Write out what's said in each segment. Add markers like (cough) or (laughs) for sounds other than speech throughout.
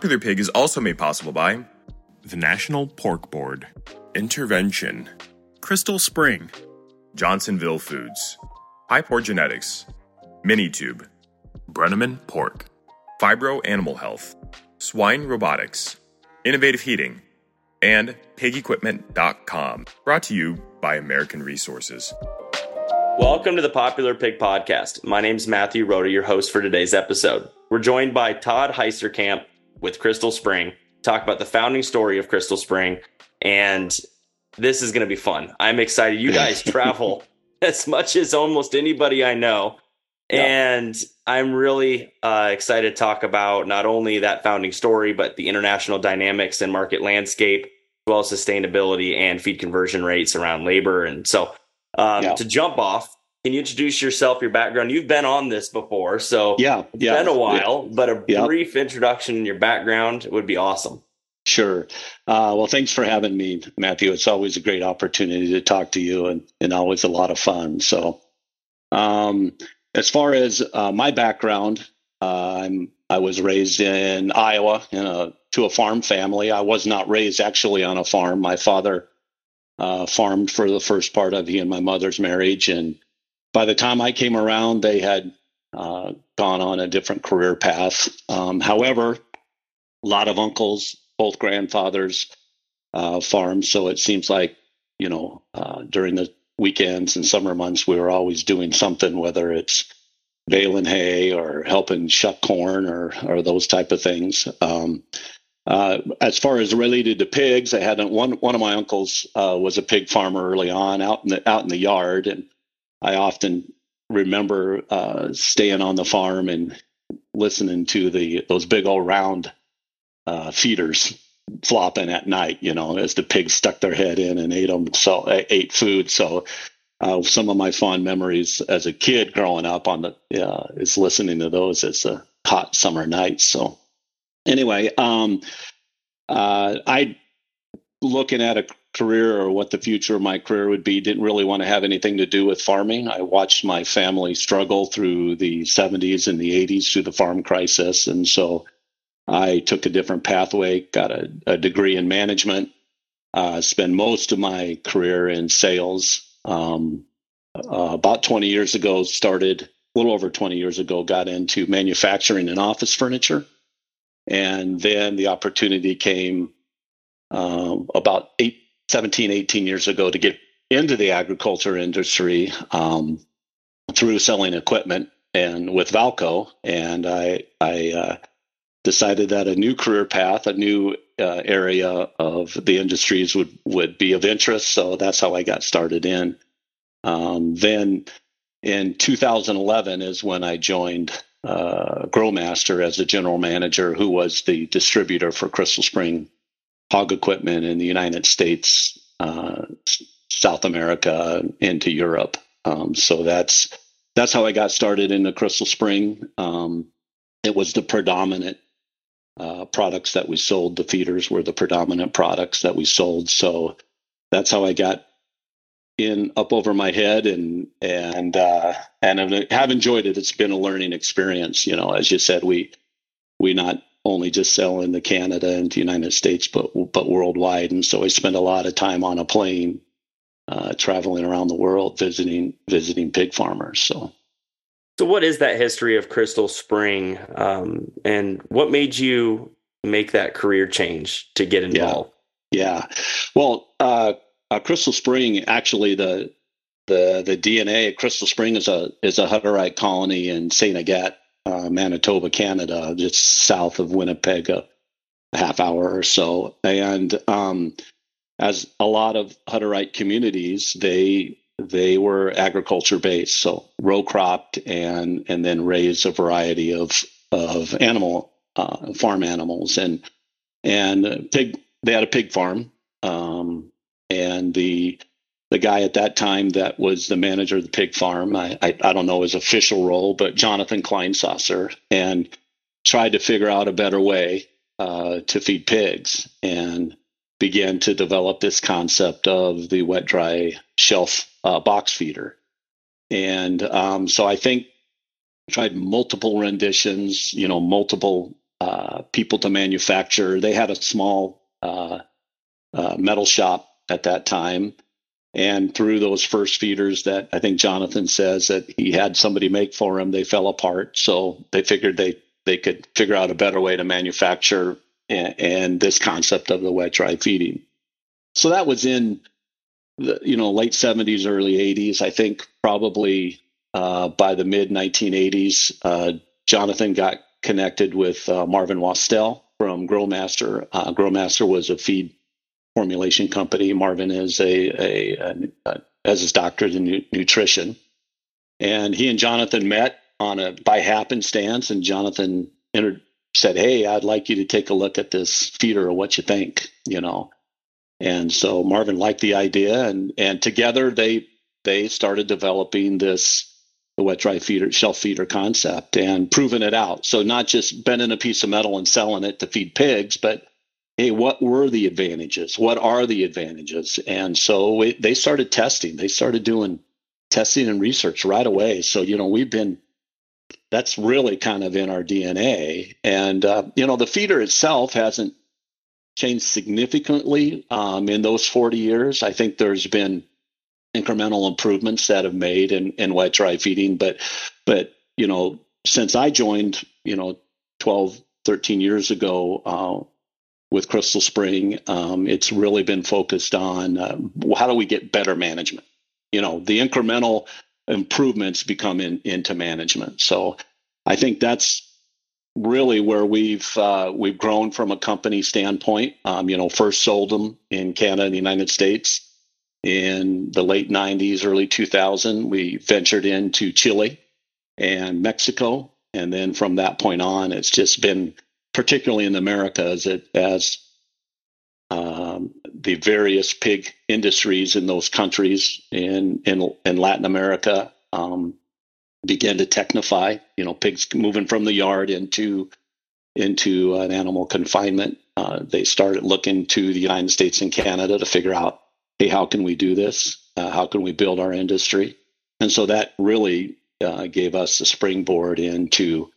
Popular Pig is also made possible by the National Pork Board, Intervention, Crystal Spring, Johnsonville Foods, Hypor Genetics, Minitube, Brenneman Pork, Phibro Animal Health, Swine Robotics, Innovative Heating, and PigEquipment.com. Brought to you by American Resources. Welcome to the Popular Pig Podcast. My name is Matthew Rhoda, your host for today's episode. We're joined by Todd Heisterkamp with Crystal Spring, talk about the founding story of Crystal Spring, and this is going to be fun. I'm excited. You guys (laughs) travel as much as almost anybody I know. Yeah. And I'm really uh, excited to talk about not only that founding story, but the international dynamics and market landscape, as well as sustainability and feed conversion rates around labor. And so, um, yeah. to jump off, can you introduce yourself, your background? You've been on this before, so yeah, it's yeah. been a while, but a yeah. brief introduction in your background would be awesome. Sure. Uh, well, thanks for having me, Matthew. It's always a great opportunity to talk to you and, and always a lot of fun. So, um, as far as uh, my background, uh, I'm I was raised in Iowa in a to a farm family. I was not raised actually on a farm. My father uh, farmed for the first part of he and my mother's marriage, and by the time I came around, they had uh, gone on a different career path. Um, however, a lot of uncles, both grandfathers, uh, farmed, so it seems like you know uh, during the weekends and summer months, we were always doing something, whether it's baling hay or helping shuck corn or or those type of things. Um, uh, as far as related to pigs, I had one one of my uncles uh, was a pig farmer early on out in the out in the yard, and I often remember uh, staying on the farm and listening to the those big old round uh, feeders flopping at night, you know, as the pigs stuck their head in and ate them, so ate food. So uh, some of my fond memories as a kid growing up on the uh, is listening to those as a hot summer night. So anyway, um, uh, I looking at a career or what the future of my career would be didn't really want to have anything to do with farming. I watched my family struggle through the 70s and the 80s through the farm crisis, and so I took a different pathway, got a, a degree in management, uh, spent most of my career in sales. Um, uh, about 20 years ago, started a little over 20 years ago, got into manufacturing and office furniture. And then the opportunity came um, about eight, 17, 18 years ago to get into the agriculture industry um, through selling equipment and with Valco. And I, I uh, decided that a new career path, a new uh, area of the industries would would be of interest. So that's how I got started in. Um, then in 2011 is when I joined uh, Growmaster as the general manager, who was the distributor for Crystal Spring hog equipment in the United States, uh, South America, into Europe. Um, so that's that's how I got started in the Crystal Spring. Um, it was the predominant uh, products that we sold. The feeders were the predominant products that we sold. So that's how I got in up over my head and and uh, and have enjoyed it. It's been a learning experience. You know, as you said, we we not only just sell into Canada and the United States, but but worldwide. And so I spend a lot of time on a plane, uh, traveling around the world, visiting visiting pig farmers. So. So, what is that history of Crystal Spring, um, and what made you make that career change to get involved? Yeah, yeah. well, uh, uh, Crystal Spring actually the the the DNA of Crystal Spring is a is a Hutterite colony in Saint Agathe, uh, Manitoba, Canada, just south of Winnipeg, a, half hour or so, and um, as a lot of Hutterite communities, they they were agriculture based, so row cropped and and then raised a variety of of animal uh, farm animals. And and pig. They had a pig farm, um, and the the guy at that time that was the manager of the pig farm. I I, I don't know his official role, but Jonathan Kleinsasser, and tried to figure out a better way uh, to feed pigs, and began to develop this concept of the wet dry shelf uh, box feeder. And um, so I think tried multiple renditions, you know, multiple uh, people to manufacture. They had a small uh, uh, metal shop at that time. And through those first feeders that I think Jonathan says that he had somebody make for him, they fell apart. So they figured they, they could figure out a better way to manufacture and, and this concept of the wet dry feeding. So that was in the you know late 70s, early 80s. I think probably uh, by the mid 1980s, uh, Jonathan got connected with uh, Marvin Wastel from Growmaster. Uh, Growmaster was a feed formulation company. Marvin is a, a, a, as his doctorate in nu- nutrition, and he and Jonathan met on a by happenstance, and Jonathan entered said, "Hey, I'd like you to take a look at this feeder or what you think," you know. And so Marvin liked the idea, and and together they they started developing this the wet dry feeder shelf feeder concept and proving it out. So not just bending a piece of metal and selling it to feed pigs, but hey, what were the advantages? What are the advantages? And so it, they started testing. They started doing testing and research right away. So you know we've been that's really kind of in our DNA. And, uh, you know, the feeder itself hasn't changed significantly um, in those 40 years. I think there's been incremental improvements that have made in, in wet dry feeding. But, but, you know, since I joined, you know, 12, 13 years ago, uh, with Crystal Spring, um, it's really been focused on uh, how do we get better management. You know, the incremental improvements become in, into management. So I think that's really where we've uh, we've grown from a company standpoint. Um, you know, first sold them in Canada and the United States in the late '90s, early 2000. We ventured into Chile and Mexico, and then from that point on, it's just been particularly in the Americas it, as um, the various pig industries in those countries in in, in Latin America um, began to technify. You know, pigs moving from the yard into into an animal confinement. Uh, they started looking to the United States and Canada to figure out, hey, how can we do this? Uh, how can we build our industry? And so that really uh, gave us a springboard into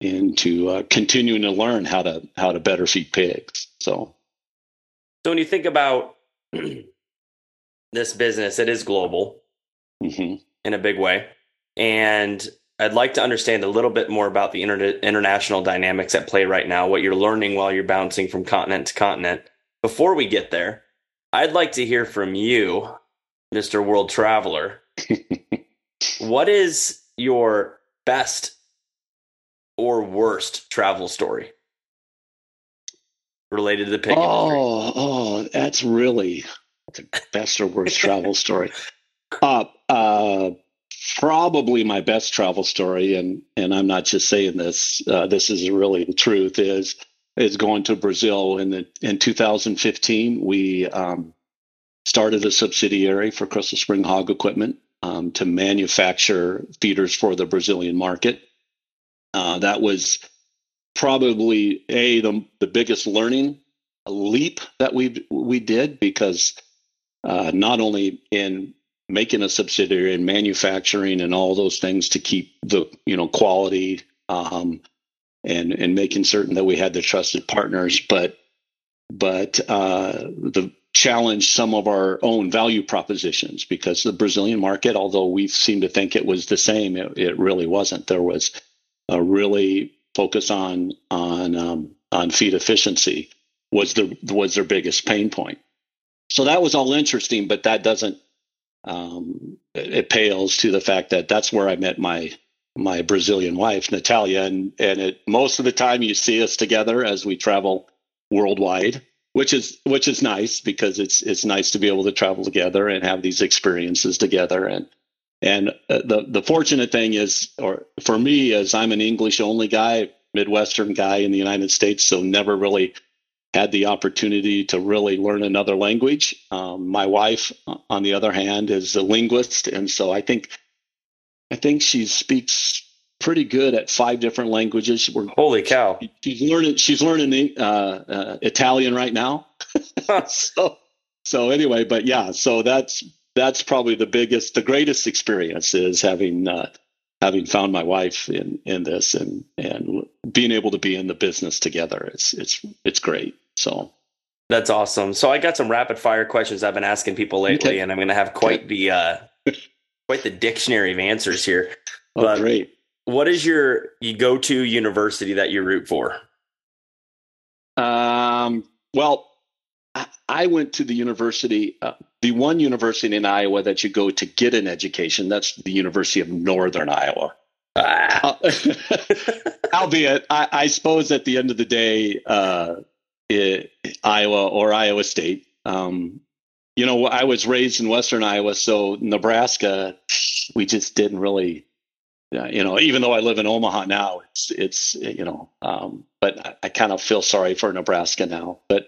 into uh, continuing to learn how to how to better feed pigs. So so when you think about (clears throat) this business, it is global mm-hmm. in a big way. And I'd like to understand a little bit more about the inter- international dynamics at play right now, what you're learning while you're bouncing from continent to continent. Before we get there, I'd like to hear from you, Mr. World Traveler. (laughs) what is your best or worst travel story? related to the pig oh, industry? Oh, that's really the best or worst travel story. (laughs) Uh, uh, probably my best travel story, and and I'm not just saying this. Uh, this is really the truth. Is is going to Brazil in the in 2015. We um, started a subsidiary for Crystal Spring Hog Equipment um, to manufacture feeders for the Brazilian market. Uh, that was probably a the, the biggest learning leap that we we did because uh, not only in making a subsidiary and manufacturing and all those things to keep the you know quality um, and and making certain that we had the trusted partners, but but uh, the challenge some of our own value propositions because the Brazilian market, although we seem to think it was the same, it, it really wasn't. There was a really focus on on um, on feed efficiency was the was their biggest pain point. So that was all interesting, but that doesn't um, it pales to the fact that that's where I met my my Brazilian wife Natalia, and and it, most of the time you see us together as we travel worldwide, which is which is nice because it's it's nice to be able to travel together and have these experiences together and and uh, the the fortunate thing is, or for me, as I'm an English only guy, Midwestern guy in the United States, so never really had the opportunity to really learn another language. Um, my wife, on the other hand, is a linguist, and so I think I think she speaks pretty good at five different languages. We're, Holy cow! She's learning. She's learning uh, uh, Italian right now. (laughs) so so anyway, but yeah, so that's that's probably the biggest, the greatest experience is having uh, having found my wife in in this and and being able to be in the business together. It's it's it's great. So that's awesome. So I got some rapid fire questions I've been asking people lately, okay. and I'm going to have quite the uh, quite the dictionary of answers here. Oh, but great! What is your you go to university that you root for? Um. Well, I went to the university, uh, the one university in Iowa that you go to get an education. That's the University of Northern Iowa. Ah. Uh, (laughs) albeit, I, I, suppose at the end of the day, uh, it, Iowa or Iowa State. Um, you know, I was raised in Western Iowa, so Nebraska, we just didn't really, uh, you know, even though I live in Omaha now, it's, it's you know, um, but I, I kind of feel sorry for Nebraska now. But,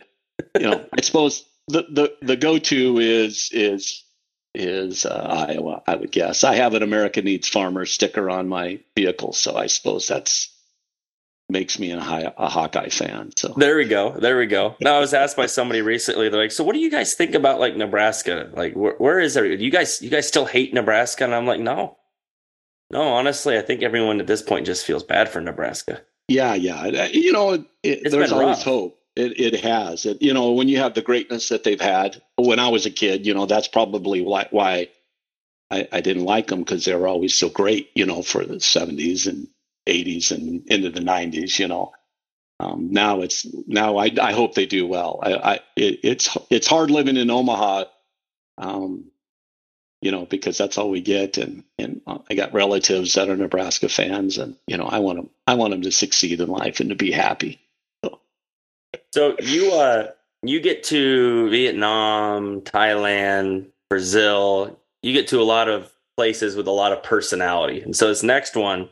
you know, I suppose the, the, the go to is, is, is uh, Iowa, I would guess. I have an America Needs Farmer sticker on my vehicle, so I suppose that's makes me a, high, a Hawkeye fan. So there we go. There we go. Now I was asked by somebody recently. They're like, "So what do you guys think about like Nebraska? Like, wh- where is there? You guys, you guys still hate Nebraska?" And I'm like, "No, no. Honestly, I think everyone at this point just feels bad for Nebraska." Yeah, yeah. You know, it, there's always hope. It, it has. It, you know, when you have the greatness that they've had. When I was a kid, you know, that's probably why, why I, I didn't like them because they were always so great. You know, for the '70s and 80s and into the 90s. You know, um, now it's now I, I hope they do well. I, I it, it's it's hard living in Omaha, um, you know, because that's all we get. And and I got relatives that are Nebraska fans, and you know, I want them I want them to succeed in life and to be happy. So, you uh you get to Vietnam, Thailand, Brazil. You get to a lot of places with a lot of personality, and so this next one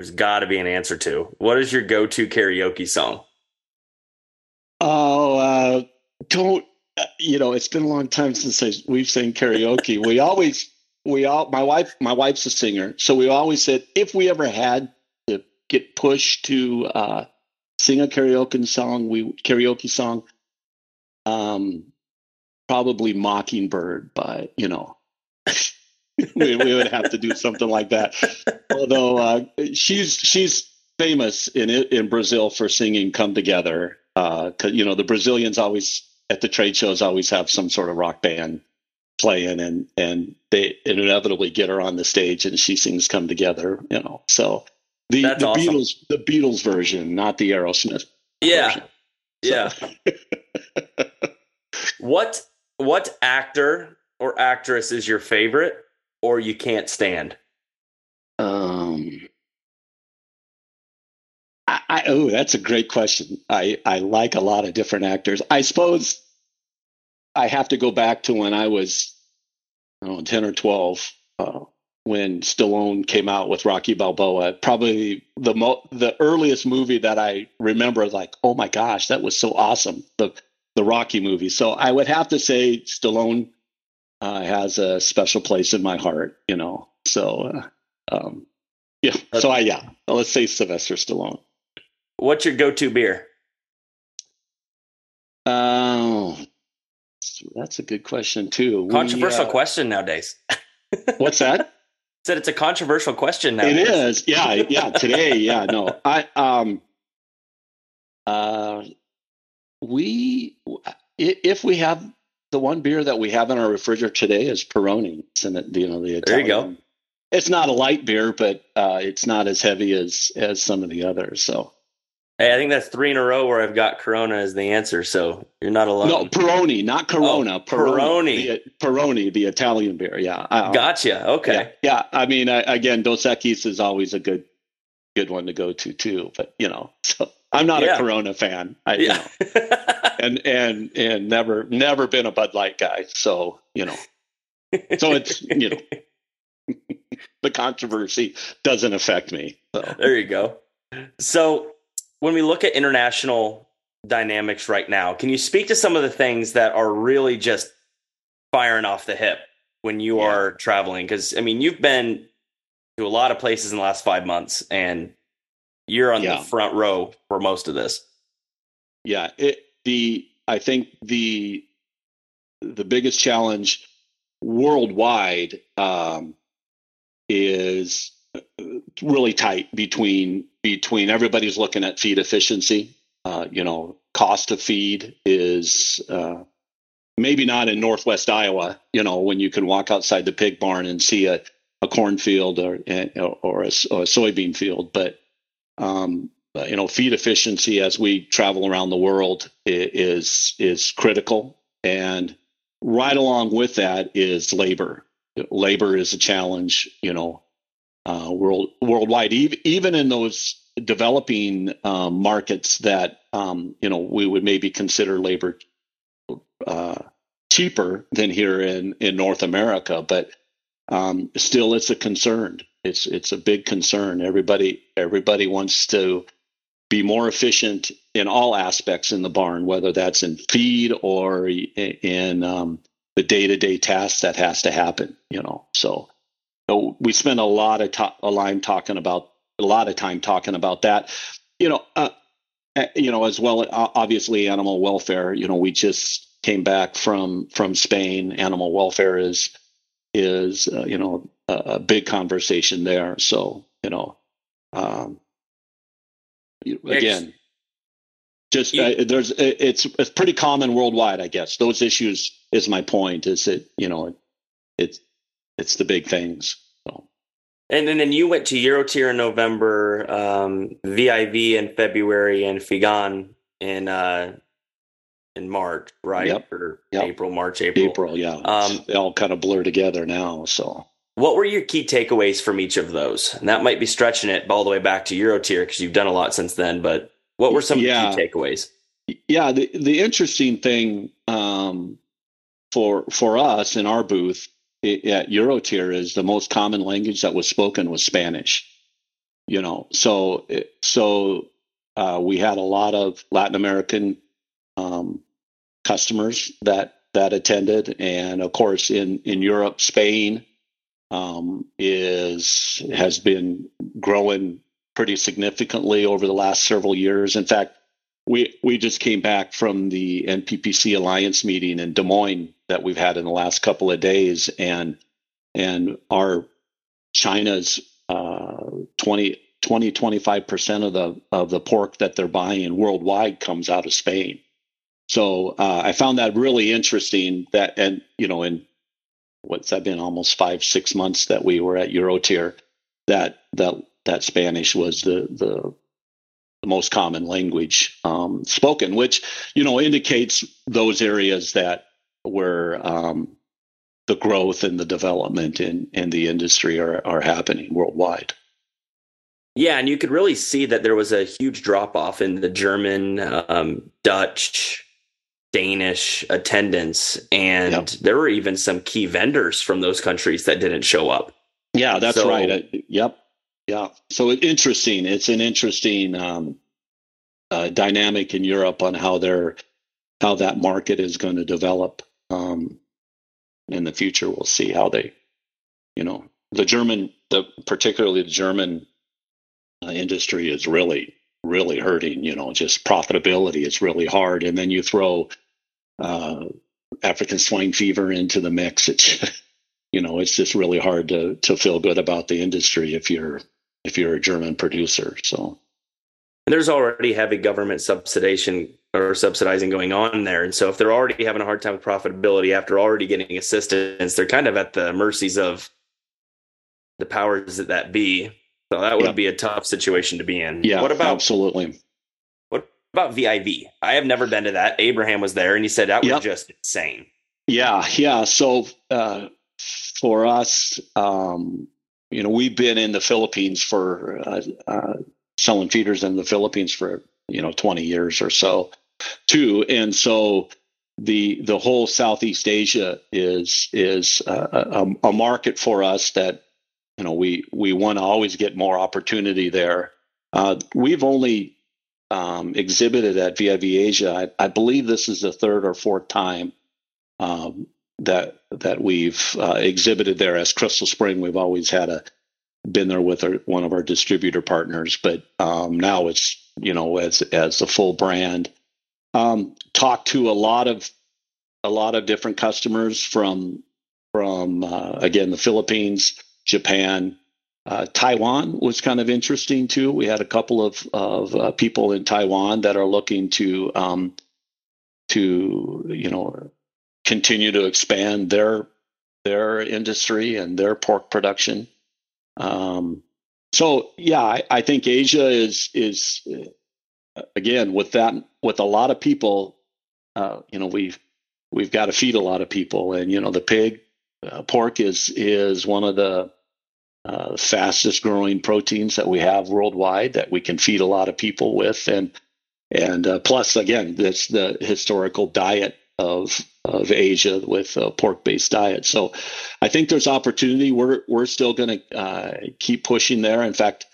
there's got to be an answer to. What is your go-to karaoke song? Oh, uh, don't uh, you know? It's been a long time since we've sang karaoke. we always, we all, my wife, my wife's a singer, so we always said if we ever had to get pushed to uh, sing a karaoke song, we karaoke song, um, probably Mockingbird but you know (laughs) we, we, would have to do something like that. Although uh, she's she's famous in in Brazil for singing "Come Together." Uh, you know, the Brazilians always at the trade shows always have some sort of rock band playing, and and they inevitably get her on the stage, and she sings "Come Together." You know, so the That's the awesome. Beatles the Beatles version, not the Aerosmith. Yeah, yeah. (laughs) what what actor or actress is your favorite or you can't stand? Um, I, I oh, that's a great question. I I like a lot of different actors. I suppose I have to go back to when I was I know, ten or twelve. Uh, when Stallone came out with Rocky Balboa, probably the mo- the earliest movie that I remember, like, oh my gosh, that was so awesome. The the Rocky movie. So I would have to say Stallone uh, has a special place in my heart, you know. So, uh, um, yeah. So I yeah, let's say Sylvester Stallone. What's your go-to beer? Oh, that's a good question too. Controversial we, uh, question nowadays. (laughs) what's that? Said it's a controversial question now. It is. Yeah, yeah. Today, yeah. No, I um, uh, we if we have the one beer that we have in our refrigerator today is Peroni. It's in it, you know, the Italian. There you go. It's not a light beer, but uh, it's not as heavy as as some of the others. So, hey, I think that's three in a row where I've got Corona as the answer. So you're not alone. No, Peroni, not Corona. Oh, Peroni, Peroni. The, Peroni, the Italian beer. Yeah, uh, gotcha. Okay. Yeah, yeah. I mean, I, again, Dos Equis is always a good good one to go to too. But you know, (laughs) so I'm not yeah. a Corona fan. I, yeah. You know, and and and never never been a Bud Light guy. So you know, so it's you know, (laughs) the controversy doesn't affect me. So. There you go. So when we look at international dynamics right now. Can you speak to some of the things that are really just firing off the hip when you yeah. are traveling? Because I mean, you've been to a lot of places in the last five months, and you're on yeah. the front row for most of this. Yeah, it, the I think the the biggest challenge worldwide um, is really tight between between everybody's looking at feed efficiency. Uh, you know, cost of feed is uh, maybe not in Northwest Iowa. You know, when you can walk outside the pig barn and see a, a cornfield or or a, or a soybean field, but um, you know, feed efficiency as we travel around the world is is critical, and right along with that is labor. Labor is a challenge. You know, uh, world worldwide, even in those developing um, markets that um, you know we would maybe consider labor uh, cheaper than here in in North America, but um, still it's a concern. It's it's a big concern. Everybody everybody wants to be more efficient in all aspects in the barn, whether that's in feed or in um, the day to day tasks that has to happen. You know, so, so we spend a lot of to- line talking about a lot of time talking about that. You know, uh, uh you know, as well, obviously animal welfare. You know, we just came back from from Spain. Animal welfare is is uh, you know a, a, big conversation there. So you know, um, again, just uh, there's it's it's pretty common worldwide, I guess. Those issues is my point. Is that you know it's it's the big things. And then you went to Eurotier in November, um, VIV in February, and FIGAN in uh, in March, right? Yep. Or yep. April, March, April. April, yeah. Um, they all kind of blur together now. So, what were your key takeaways from each of those? And that might be stretching it all the way back to Eurotier because you've done a lot since then. But what were some yeah. key takeaways? Yeah, the the interesting thing um, for for us in our booth at Eurotier is the most common language that was spoken was Spanish. You know, so so uh, we had a lot of Latin American um, customers that that attended, and of course in in Europe, Spain um, is has been growing pretty significantly over the last several years. In fact, we we just came back from the NPPC Alliance meeting in Des Moines that we've had in the last couple of days, and and our China's uh, 20, 20 25 percent of the of the pork that they're buying worldwide comes out of Spain. So uh, I found that really interesting. That and you know, in what's that been almost five six months that we were at Eurotier, that that that Spanish was the the, the most common language um, spoken, which you know indicates those areas that where um, the growth and the development in in the industry are are happening worldwide. Yeah, and you could really see that there was a huge drop off in the German, um, Dutch, Danish attendance, and yep. there were even some key vendors from those countries that didn't show up. Yeah, that's so, right. Uh, yep. Yeah. So it, interesting. It's an interesting um, uh, dynamic in Europe on how they're how that market is going to develop um, in the future. We'll see how they, you know, the German, the particularly the German uh, industry is really really hurting. You know, just profitability is really hard, and then you throw uh, African swine fever into the mix, it's (laughs) you know it's just really hard to to feel good about the industry if you're if you're a German producer. So and there's already heavy government subsidization or subsidizing going on there, and so if they're already having a hard time with profitability after already getting assistance, they're kind of at the mercies of the powers that that be. So that would be a tough situation to be in. Yeah, what about absolutely? What about VIV? I have never been to that. Abraham was there, and he said that was yep. just insane. Yeah, yeah. So uh, for us, um, you know, we've been in the Philippines for uh, uh, selling feeders in the Philippines for you know twenty years or so, too, and so the the whole Southeast Asia is is a, a, a market for us that you know we we want to always get more opportunity there. Uh, we've only um, exhibited at VIV Asia. I, I, believe this is the third or fourth time um, that that we've uh, exhibited there as Crystal Spring. We've always had a been there with our, one of our distributor partners, but um, now it's you know as as the full brand. Um, talked to a lot of a lot of different customers from from uh, again the Philippines, Japan, uh, Taiwan was kind of interesting too. We had a couple of of uh, people in Taiwan that are looking to um, to you know continue to expand their their industry and their pork production. Um, so yeah, I, I, think Asia is is uh, again with that with a lot of people. Uh, you know, we've we've got to feed a lot of people, and you know, the pig uh, pork is is one of the uh, fastest growing proteins that we have worldwide that we can feed a lot of people with, and and uh, plus again, that's the historical diet of of Asia with a pork based diet. So I think there's opportunity. We're we're still going to uh, keep pushing there. In fact,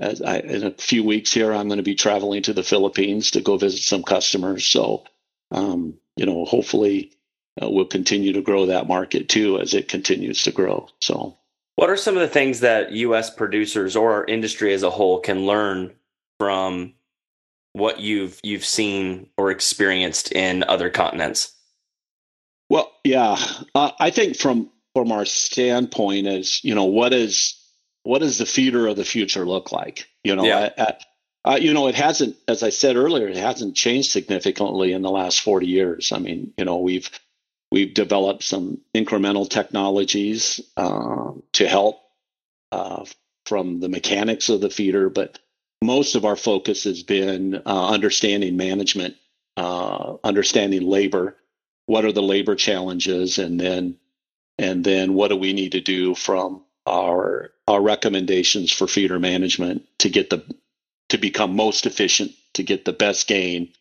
I, in a few weeks here, I'm going to be traveling to the Philippines to go visit some customers. So um, you know, hopefully. Uh, we'll continue to grow that market too as it continues to grow. So, what are some of the things that U.S. producers or our industry as a whole can learn from what you've you've seen or experienced in other continents? Well, yeah, uh, I think from from our standpoint is you know what is what does the feeder of the future look like? You know, yeah. at, uh, you know, it hasn't, as I said earlier, it hasn't changed significantly in the last 40 years. I mean, you know, we've we've developed some incremental technologies uh, to help uh, from the mechanics of the feeder, but most of our focus has been uh, understanding management, uh, understanding labor, what are the labor challenges, and then and then what do we need to do from our our recommendations for feeder management to get the to become most efficient, to get the best gain,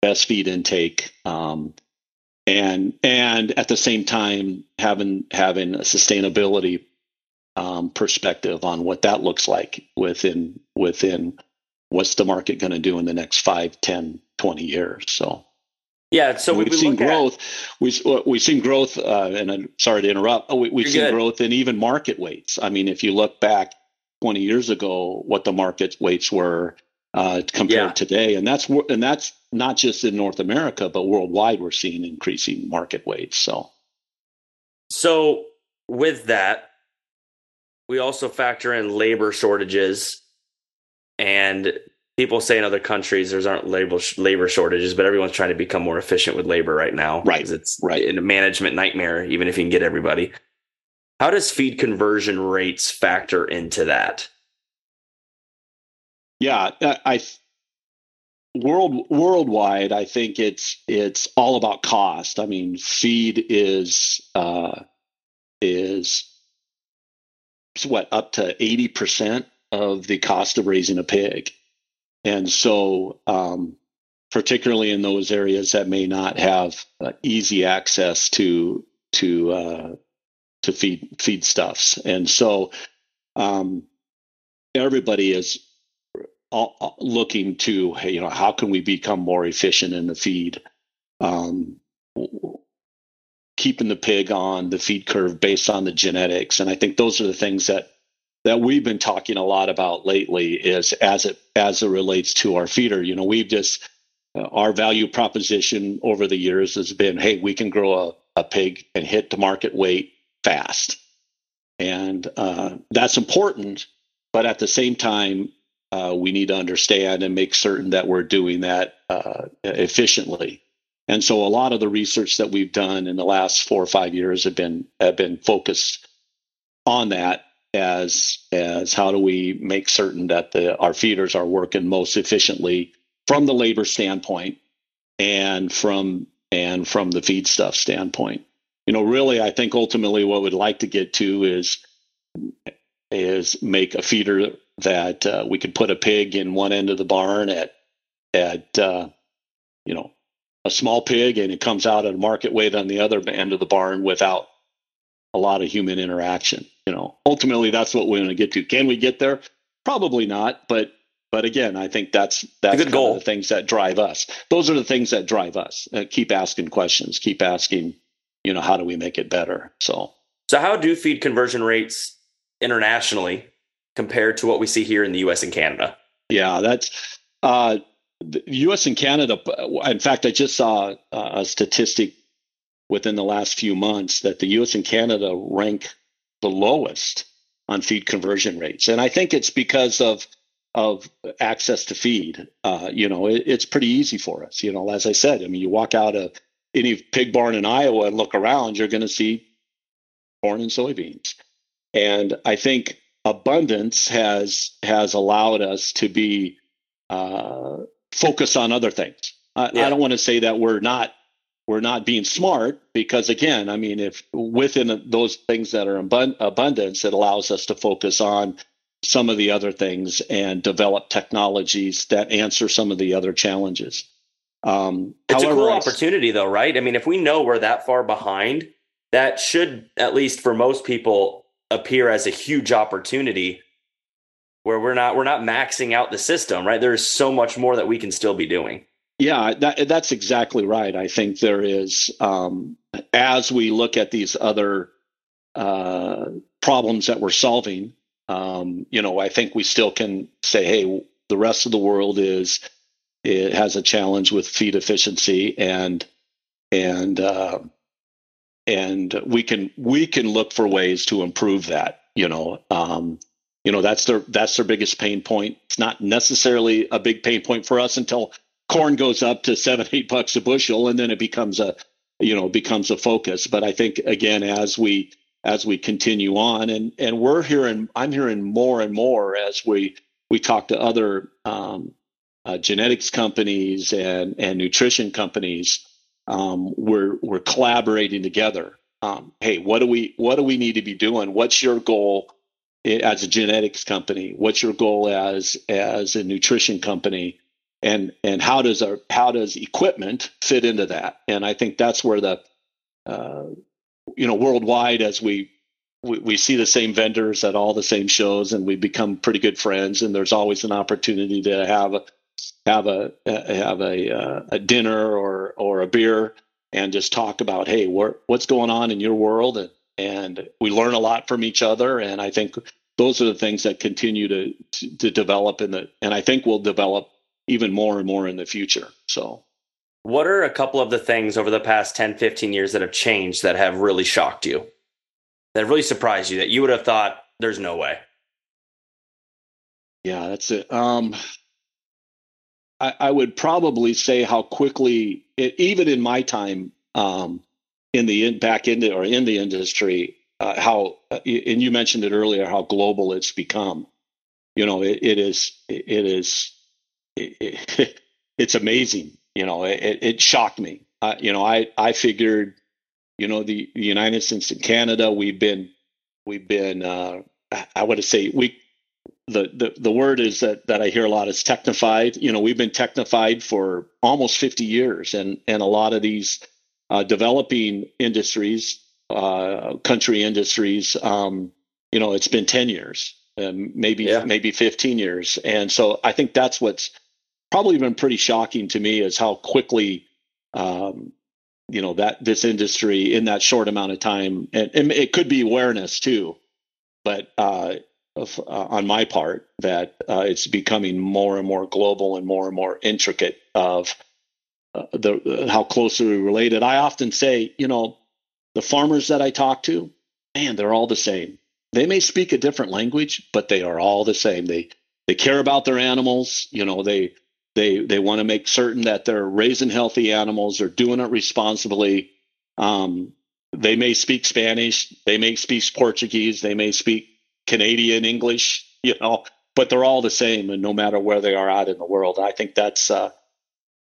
best feed intake, um, and and at the same time having having a sustainability um, perspective on what that looks like within within what's the market going to do in the next 5 10 20 years so yeah so we've seen growth at... we, we've seen growth uh, and i'm sorry to interrupt we, have seen good. growth in even market weights i mean if you look back 20 years ago what the market weights were uh, compared yeah. today and that's and that's not just in north america but worldwide we're seeing increasing market weights so so with that we also factor in labor shortages and people say in other countries there's aren't labor labor shortages but everyone's trying to become more efficient with labor right now right it's right. in a management nightmare even if you can get everybody. How does feed conversion rates factor into that? Yeah i world worldwide i think it's it's all about cost. I mean feed is uh is what up to 80% of the cost of raising a pig. And so, um, particularly in those areas that may not have uh, easy access to to uh, to feed feedstuffs, and so um, everybody is all, looking to hey, you know how can we become more efficient in the feed. Um, keeping the pig on the feed curve based on the genetics. And I think those are the things that that we've been talking a lot about lately is as it as it relates to our feeder. You know, we've just uh, our value proposition over the years has been, hey, we can grow a, a pig and hit the market weight fast, and uh, that's important. But at the same time, uh, we need to understand and make certain that we're doing that uh, efficiently. And so a lot of the research that we've done in the last four or five years have been have been focused on that as as how do we make certain that the our feeders are working most efficiently from the labor standpoint and from and from the feedstuff standpoint. You know, really I think ultimately what we'd like to get to is is make a feeder that uh, we could put a pig in one end of the barn at at uh, you know a small pig and it comes out at a market weight on the other end of the barn without a lot of human interaction. You know, ultimately that's what we're going to get to. Can we get there? Probably not, but but again, I think that's that's good goal. the things that drive us. Those are the things that drive us. Uh, keep asking questions. Keep asking. You know, how do we make it better? So, so how do feed conversion rates internationally compared to what we see here in the U.S. and Canada? Yeah, that's uh, the U.S. and Canada. In fact, I just saw a statistic within the last few months that the U.S. and Canada rank the lowest on feed conversion rates, and I think it's because of of access to feed. Uh, you know, it, it's pretty easy for us. You know, as I said, I mean, you walk out of any pig barn in Iowa and look around, you're going to see corn and soybeans, and I think abundance has has allowed us to be uh, focused on other things. I, yeah. I don't want to say that we're not we're not being smart because again, I mean, if within those things that are abund- abundance, it allows us to focus on some of the other things and develop technologies that answer some of the other challenges. Um, it's however, a cool opportunity, though, right? I mean, if we know we're that far behind, that should, at least for most people, appear as a huge opportunity where we're not we're not maxing out the system, right? There's so much more that we can still be doing. Yeah, that, that's exactly right. I think there is, um, as we look at these other uh, problems that we're solving, um, you know, I think we still can say, hey, the rest of the world is it has a challenge with feed efficiency, and and uh, and we can we can look for ways to improve that. You know, um, you know that's their that's their biggest pain point. It's not necessarily a big pain point for us until corn goes up to seven eight bucks a bushel, and then it becomes a you know becomes a focus. But I think again as we as we continue on. And and we're hearing, I'm hearing more and more as we we talk to other um, uh, genetics companies and and nutrition companies. Um, we're we're collaborating together. Um, hey, what do we what do we need to be doing? What's your goal as a genetics company? What's your goal as as a nutrition company? And and how does our how does equipment fit into that? And I think that's where the uh, you know, worldwide as we, we, we see the same vendors at all the same shows, and we become pretty good friends. And there's always an opportunity to have a have a have a, uh, a dinner or or a beer and just talk about hey what's going on in your world and and we learn a lot from each other and i think those are the things that continue to to develop in the and i think will develop even more and more in the future so what are a couple of the things over the past 10, 15 years that have changed that have really shocked you? That really surprised you that you would have thought there's no way? Yeah, that's it. Um, I, I would probably say how quickly, it, even in my time um, in the in, back into or in the industry, uh, how uh, and you mentioned it earlier, how global it's become. You know, it, it is it is it, (laughs) it's amazing you know, it, it shocked me. Uh, you know, I I figured, you know, the, the United States and Canada, we've been we've been uh, I would say we the, the the word is that that I hear a lot is technified. You know, we've been technified for almost 50 years, and and a lot of these uh, developing industries, uh, country industries, um, you know, it's been 10 years, um, maybe yeah. maybe 15 years, and so I think that's what's probably been pretty shocking to me is how quickly um, you know that this industry in that short amount of time and, and it could be awareness too but uh, uh, on my part that uh, it's becoming more and more global and more and more intricate of uh, the how closely related i often say you know the farmers that i talk to man they're all the same. They may speak a different language but they are all the same. They they care about their animals you know they they they want to make certain that they're raising healthy animals, they're doing it responsibly. Um, they may speak Spanish, they may speak Portuguese, they may speak Canadian English, (laughs) you know, but they're all the same, and no matter where they are out in the world, I think that's uh,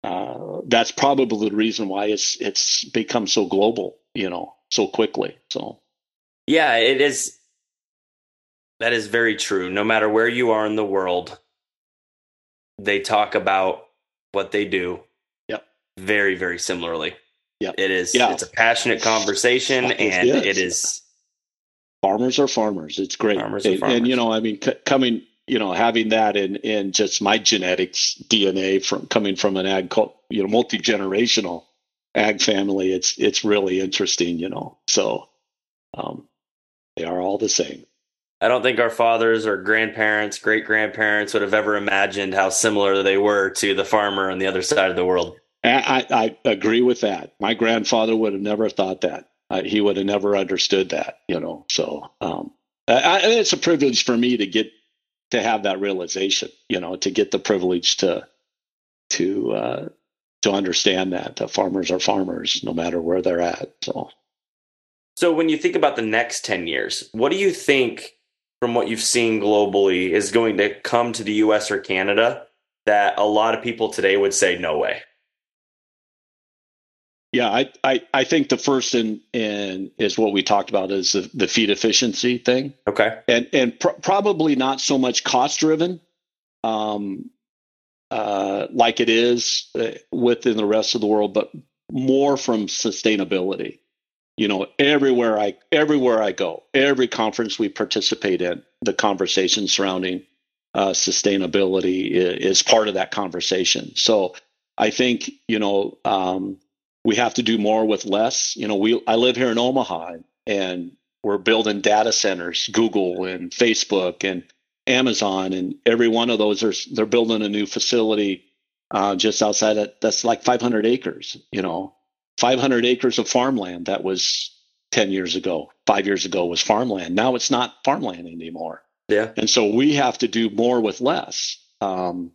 uh, that's probably the reason why it's it's become so global, you know, so quickly. So, yeah, it is. That is very true. No matter where you are in the world, they talk about what they do. Yep. Very, very similarly. Yep. It is. Yeah. It's a passionate conversation, and it is. Farmers are farmers. It's great. Farmers and, farmers. and, you know, I mean, c- coming you know, having that in in just my genetics DNA from coming from an ag, you know, multi generational ag family, it's it's really interesting, you know. So um, they are all the same. I don't think our fathers or grandparents, great grandparents would have ever imagined how similar they were to the farmer on the other side of the world. I, I, agree with that. My grandfather would have never thought that. Uh, he would have never understood that, you know. So um, I, it's a privilege for me to get to have that realization, you know, to get the privilege to to uh, to understand that the farmers are farmers no matter where they're at. So, so when you think about the next ten years, what do you think from what you've seen globally is going to come to the US or Canada that a lot of people today would say no way? Yeah, I, I, I think the first and in is what we talked about is the, the feed efficiency thing. Okay. And and pr- probably not so much cost driven, um, uh, like it is uh, within the rest of the world, but more from sustainability you know everywhere i everywhere i go every conference we participate in the conversation surrounding uh, sustainability is, is, part of that conversation. So i think you know um, we have to do more with less. You know we i live here in omaha and we're building data centers google and facebook and amazon and every one of those are they're building a new facility uh, just outside of that's like 500 acres you know 500 acres of farmland that was 10 years ago, five years ago was farmland. Now it's not farmland anymore. Yeah. And so we have to do more with less. Um,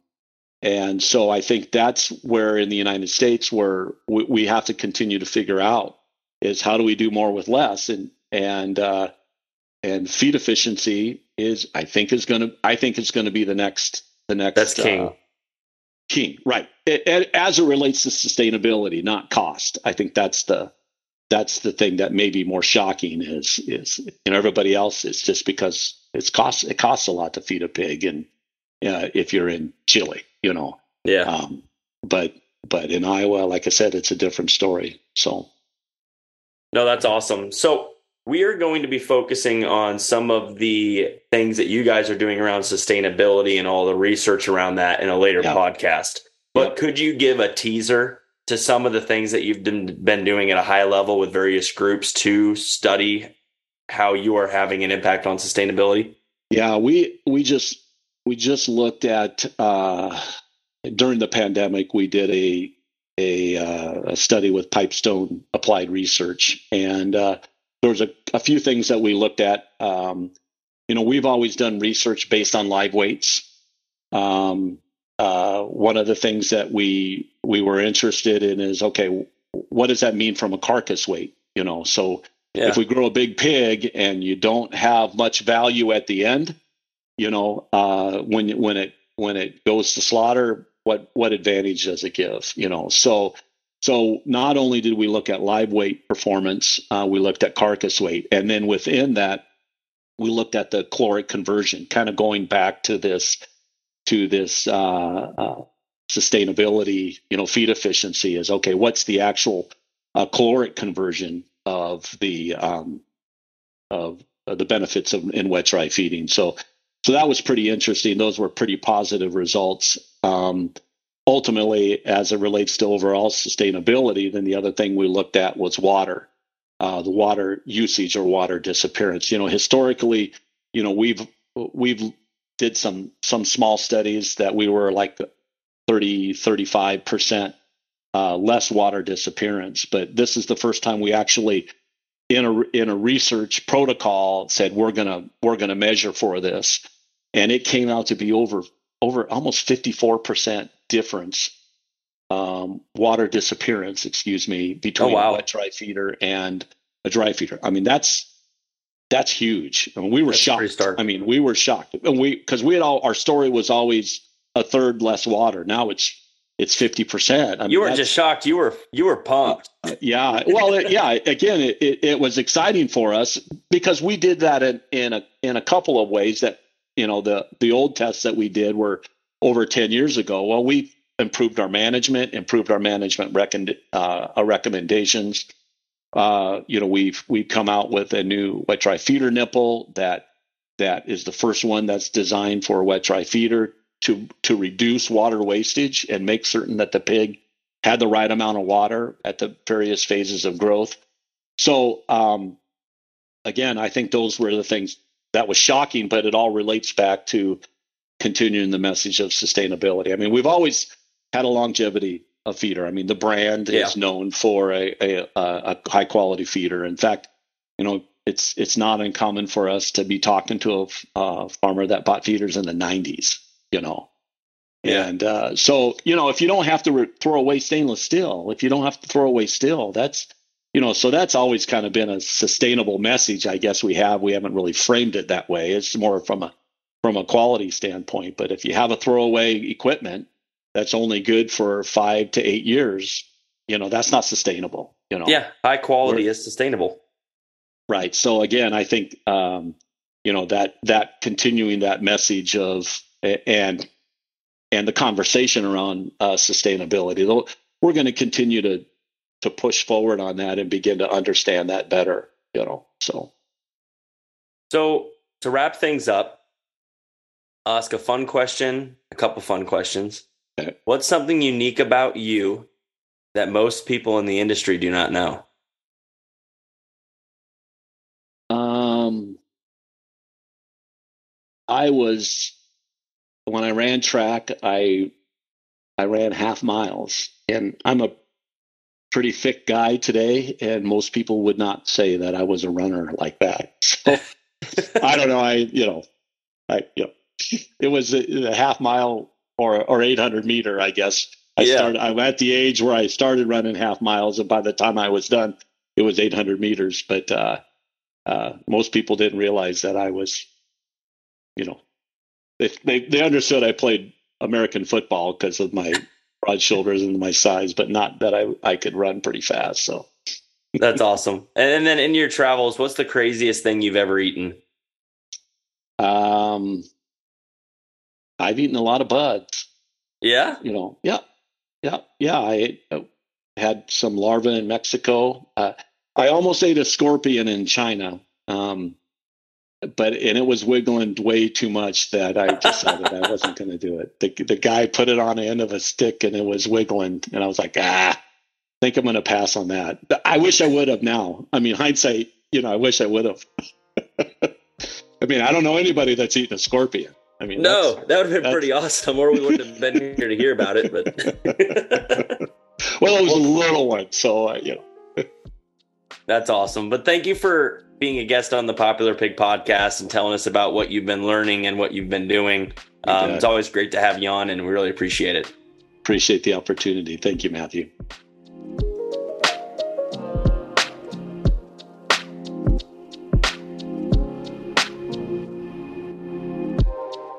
and so I think that's where in the United States where we, we, have to continue to figure out is how do we do more with less and and uh, and feed efficiency is I think is going to I think it's going to be the next the next that's king. Uh, king, right? It, it, as it relates to sustainability, not cost. I think that's the that's the thing that may be more shocking is is you know everybody else it's just because it's cost it costs a lot to feed a pig and uh, if you're in Chile, you know. Yeah. Um, but but in Iowa, like I said, it's a different story. So. No, that's awesome. So we are going to be focusing on some of the things that you guys are doing around sustainability and all the research around that in a later yeah. podcast. But could you give a teaser to some of the things that you've been doing at a high level with various groups to study how you are having an impact on sustainability? Yeah, we we just we just looked at uh, during the pandemic. We did a a, uh, a study with Pipestone Applied Research, and uh, there was a, a few things that we looked at. Um, you know, we've always done research based on live weights. Um, uh, one of the things that we we were interested in is okay, what does that mean from a carcass weight? You know, so yeah. if we grow a big pig and you don't have much value at the end, you know, uh, when when it when it goes to slaughter, what what advantage does it give? You know, so so not only did we look at live weight performance, uh, we looked at carcass weight, and then within that, we looked at the caloric conversion, kind of going back to this to this uh, uh, sustainability, you know, feed efficiency. Is okay. What's the actual uh, caloric conversion of the um, of the benefits of in wet dry feeding? So so that was pretty interesting. Those were pretty positive results. Um, ultimately, as it relates to overall sustainability, then the other thing we looked at was water, uh, the water usage or water disappearance. You know, historically, you know, we've we've did some some small studies that we were like 30 35 percent uh, less water disappearance, but this is the first time we actually in a in a research protocol said we're gonna we're gonna measure for this, and it came out to be over over almost 54 percent difference um, water disappearance, excuse me, between oh, wow. a wet dry feeder and a dry feeder. I mean, that's that's huge. I mean, we were that's shocked. I mean, we were shocked, and we because we had all our story was always a third less water. Now it's it's fifty percent. You weren't just shocked; you were you were pumped. Uh, yeah, well, it, yeah. Again, it, it, it was exciting for us because we did that in, in a in a couple of ways. That you know the the old tests that we did were over 10 years ago. Well, we improved our management, improved our management recon- uh, recommendations. Uh, you know, we've we've come out with a new wet dry feeder nipple that that is the first one that's designed for a wet dry feeder to to reduce water wastage and make certain that the pig had the right amount of water at the various phases of growth. So um, again, I think those were the things that was shocking, but it all relates back to continuing the message of sustainability. I mean, we've always had a longevity of feeder. I mean, the brand yeah. is known for a, a, a high quality feeder. In fact, you know, it's it's not uncommon for us to be talking to a, farmer that bought feeders in the 90s. You know, yeah. And uh, so, you know, if you don't have to re- throw away stainless steel, if you don't have to throw away steel, that's, you know, so that's always kind of been a sustainable message. I guess we have. We haven't really framed it that way. It's more from a from a quality standpoint. But if you have a throwaway equipment that's only good for five to eight years, you know, that's not sustainable. You know. Yeah, high quality We're, is sustainable. Right. So again, I think um, you know that that continuing that message of and and the conversation around uh, sustainability. We're going to continue to to push forward on that and begin to understand that better. You know, so so to wrap things up, ask a fun question, a couple fun questions. What's something unique about you that most people in the industry do not know? Um, I was when I ran track, I I ran half miles, and I'm a pretty thick guy today, and most people would not say that I was a runner like that. So (laughs) I don't know. I you know, I you know, (laughs) it was a, a half mile or or 800 meter, I guess. I yeah. started. I'm at the age where I started running half miles, and by the time I was done, it was 800 meters. But uh, uh, most people didn't realize that I was, you know, they, they, they understood I played American football because of my (laughs) broad shoulders and my size, but not that I, I could run pretty fast. So that's (laughs) awesome. And then in your travels, what's the craziest thing you've ever eaten? Um, I've eaten a lot of buds. Yeah. You know, yeah, yeah, yeah. I, I had some larvae in Mexico. Uh, I almost ate a scorpion in China. Um, but and it was wiggling way too much that I decided I wasn't going to do it. The the guy put it on the end of a stick and it was wiggling, and I was like, ah, I think I'm going to pass on that. I wish I would have now. I mean, hindsight, you know, I wish I would have. (laughs) I mean, I don't know anybody that's eaten a scorpion. I mean, no, that would have been pretty awesome, or we wouldn't have been here to hear about it. But (laughs) well, it was a little one, so uh, you know. That's awesome. But thank you for being a guest on the Popular Pig podcast and telling us about what you've been learning and what you've been doing. Um, it's always great to have you on, and we really appreciate it. Appreciate the opportunity. Thank you, Matthew.